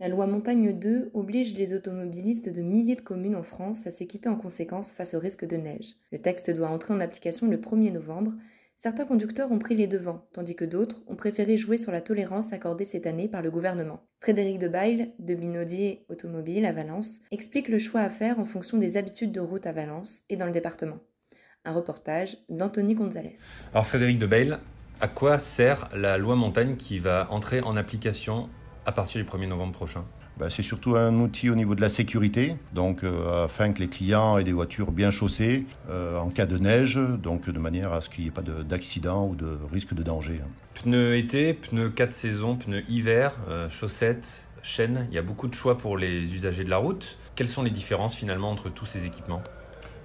La loi Montagne 2 oblige les automobilistes de milliers de communes en France à s'équiper en conséquence face au risque de neige. Le texte doit entrer en application le 1er novembre Certains conducteurs ont pris les devants, tandis que d'autres ont préféré jouer sur la tolérance accordée cette année par le gouvernement. Frédéric Debaille, de Binaudier Automobile à Valence, explique le choix à faire en fonction des habitudes de route à Valence et dans le département. Un reportage d'Anthony Gonzalez. Alors Frédéric Debaille, à quoi sert la loi montagne qui va entrer en application à partir du 1er novembre prochain bah, c'est surtout un outil au niveau de la sécurité, donc euh, afin que les clients aient des voitures bien chaussées euh, en cas de neige, donc de manière à ce qu'il n'y ait pas d'accident ou de risque de danger. Pneus été, pneus 4 saisons, pneus hiver, euh, chaussettes, chaînes, il y a beaucoup de choix pour les usagers de la route. Quelles sont les différences finalement entre tous ces équipements?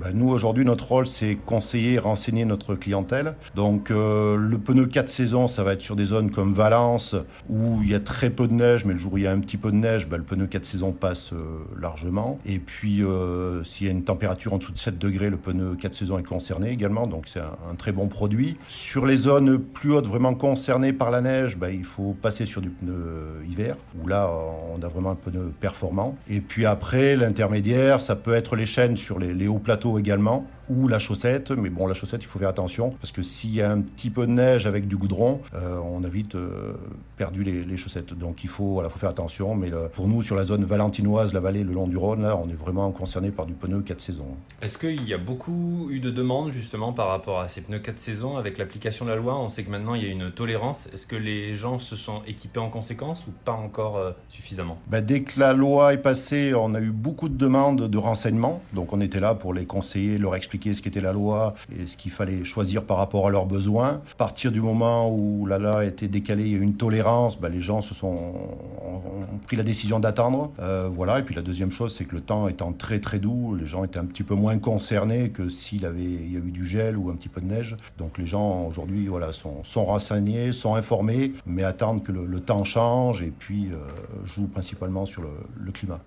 Bah, nous, aujourd'hui, notre rôle, c'est conseiller et renseigner notre clientèle. Donc, euh, le pneu 4 saisons, ça va être sur des zones comme Valence, où il y a très peu de neige, mais le jour où il y a un petit peu de neige, bah, le pneu 4 saisons passe euh, largement. Et puis, euh, s'il y a une température en dessous de 7 degrés, le pneu 4 saisons est concerné également. Donc, c'est un, très bon produit. Sur les zones plus hautes, vraiment concernées par la neige, bah, il faut passer sur du pneu hiver, où là, on a vraiment un pneu performant. Et puis après, l'intermédiaire, ça peut être les chaînes sur les hauts plateaux également ou la chaussette. Mais bon, la chaussette, il faut faire attention parce que s'il y a un petit peu de neige avec du goudron, euh, on a vite euh, perdu les, chaussettes. Donc il faut, voilà, faut faire attention. Mais pour nous, sur la zone valentinoise, la vallée, le long du Rhône, là, on est vraiment concerné par du pneu 4 saisons. Est-ce qu'il y a beaucoup eu de demandes justement par rapport à ces pneus 4 saisons avec l'application de la loi? On sait que maintenant il y a une tolérance. Est-ce que les gens se sont équipés en conséquence ou pas encore euh, suffisamment? Bah, Dès que la loi est passée, on a eu beaucoup de demandes de renseignements. Donc on était là pour les conseiller, leur expliquer ce qu'était la loi et ce qu'il fallait choisir par rapport à leurs besoins. À partir du moment où la loi a été décalée, il y a eu une tolérance, ben, les gens se sont ont, pris la décision d'attendre. Euh, voilà. Et puis la deuxième chose, c'est que le temps étant très très doux, les gens étaient un petit peu moins concernés que s'il avait il y a eu du gel ou un petit peu de neige. Donc les gens aujourd'hui voilà sont, sont renseignés, sont informés, mais attendent que le, temps change et puis euh, jouent principalement sur le climat.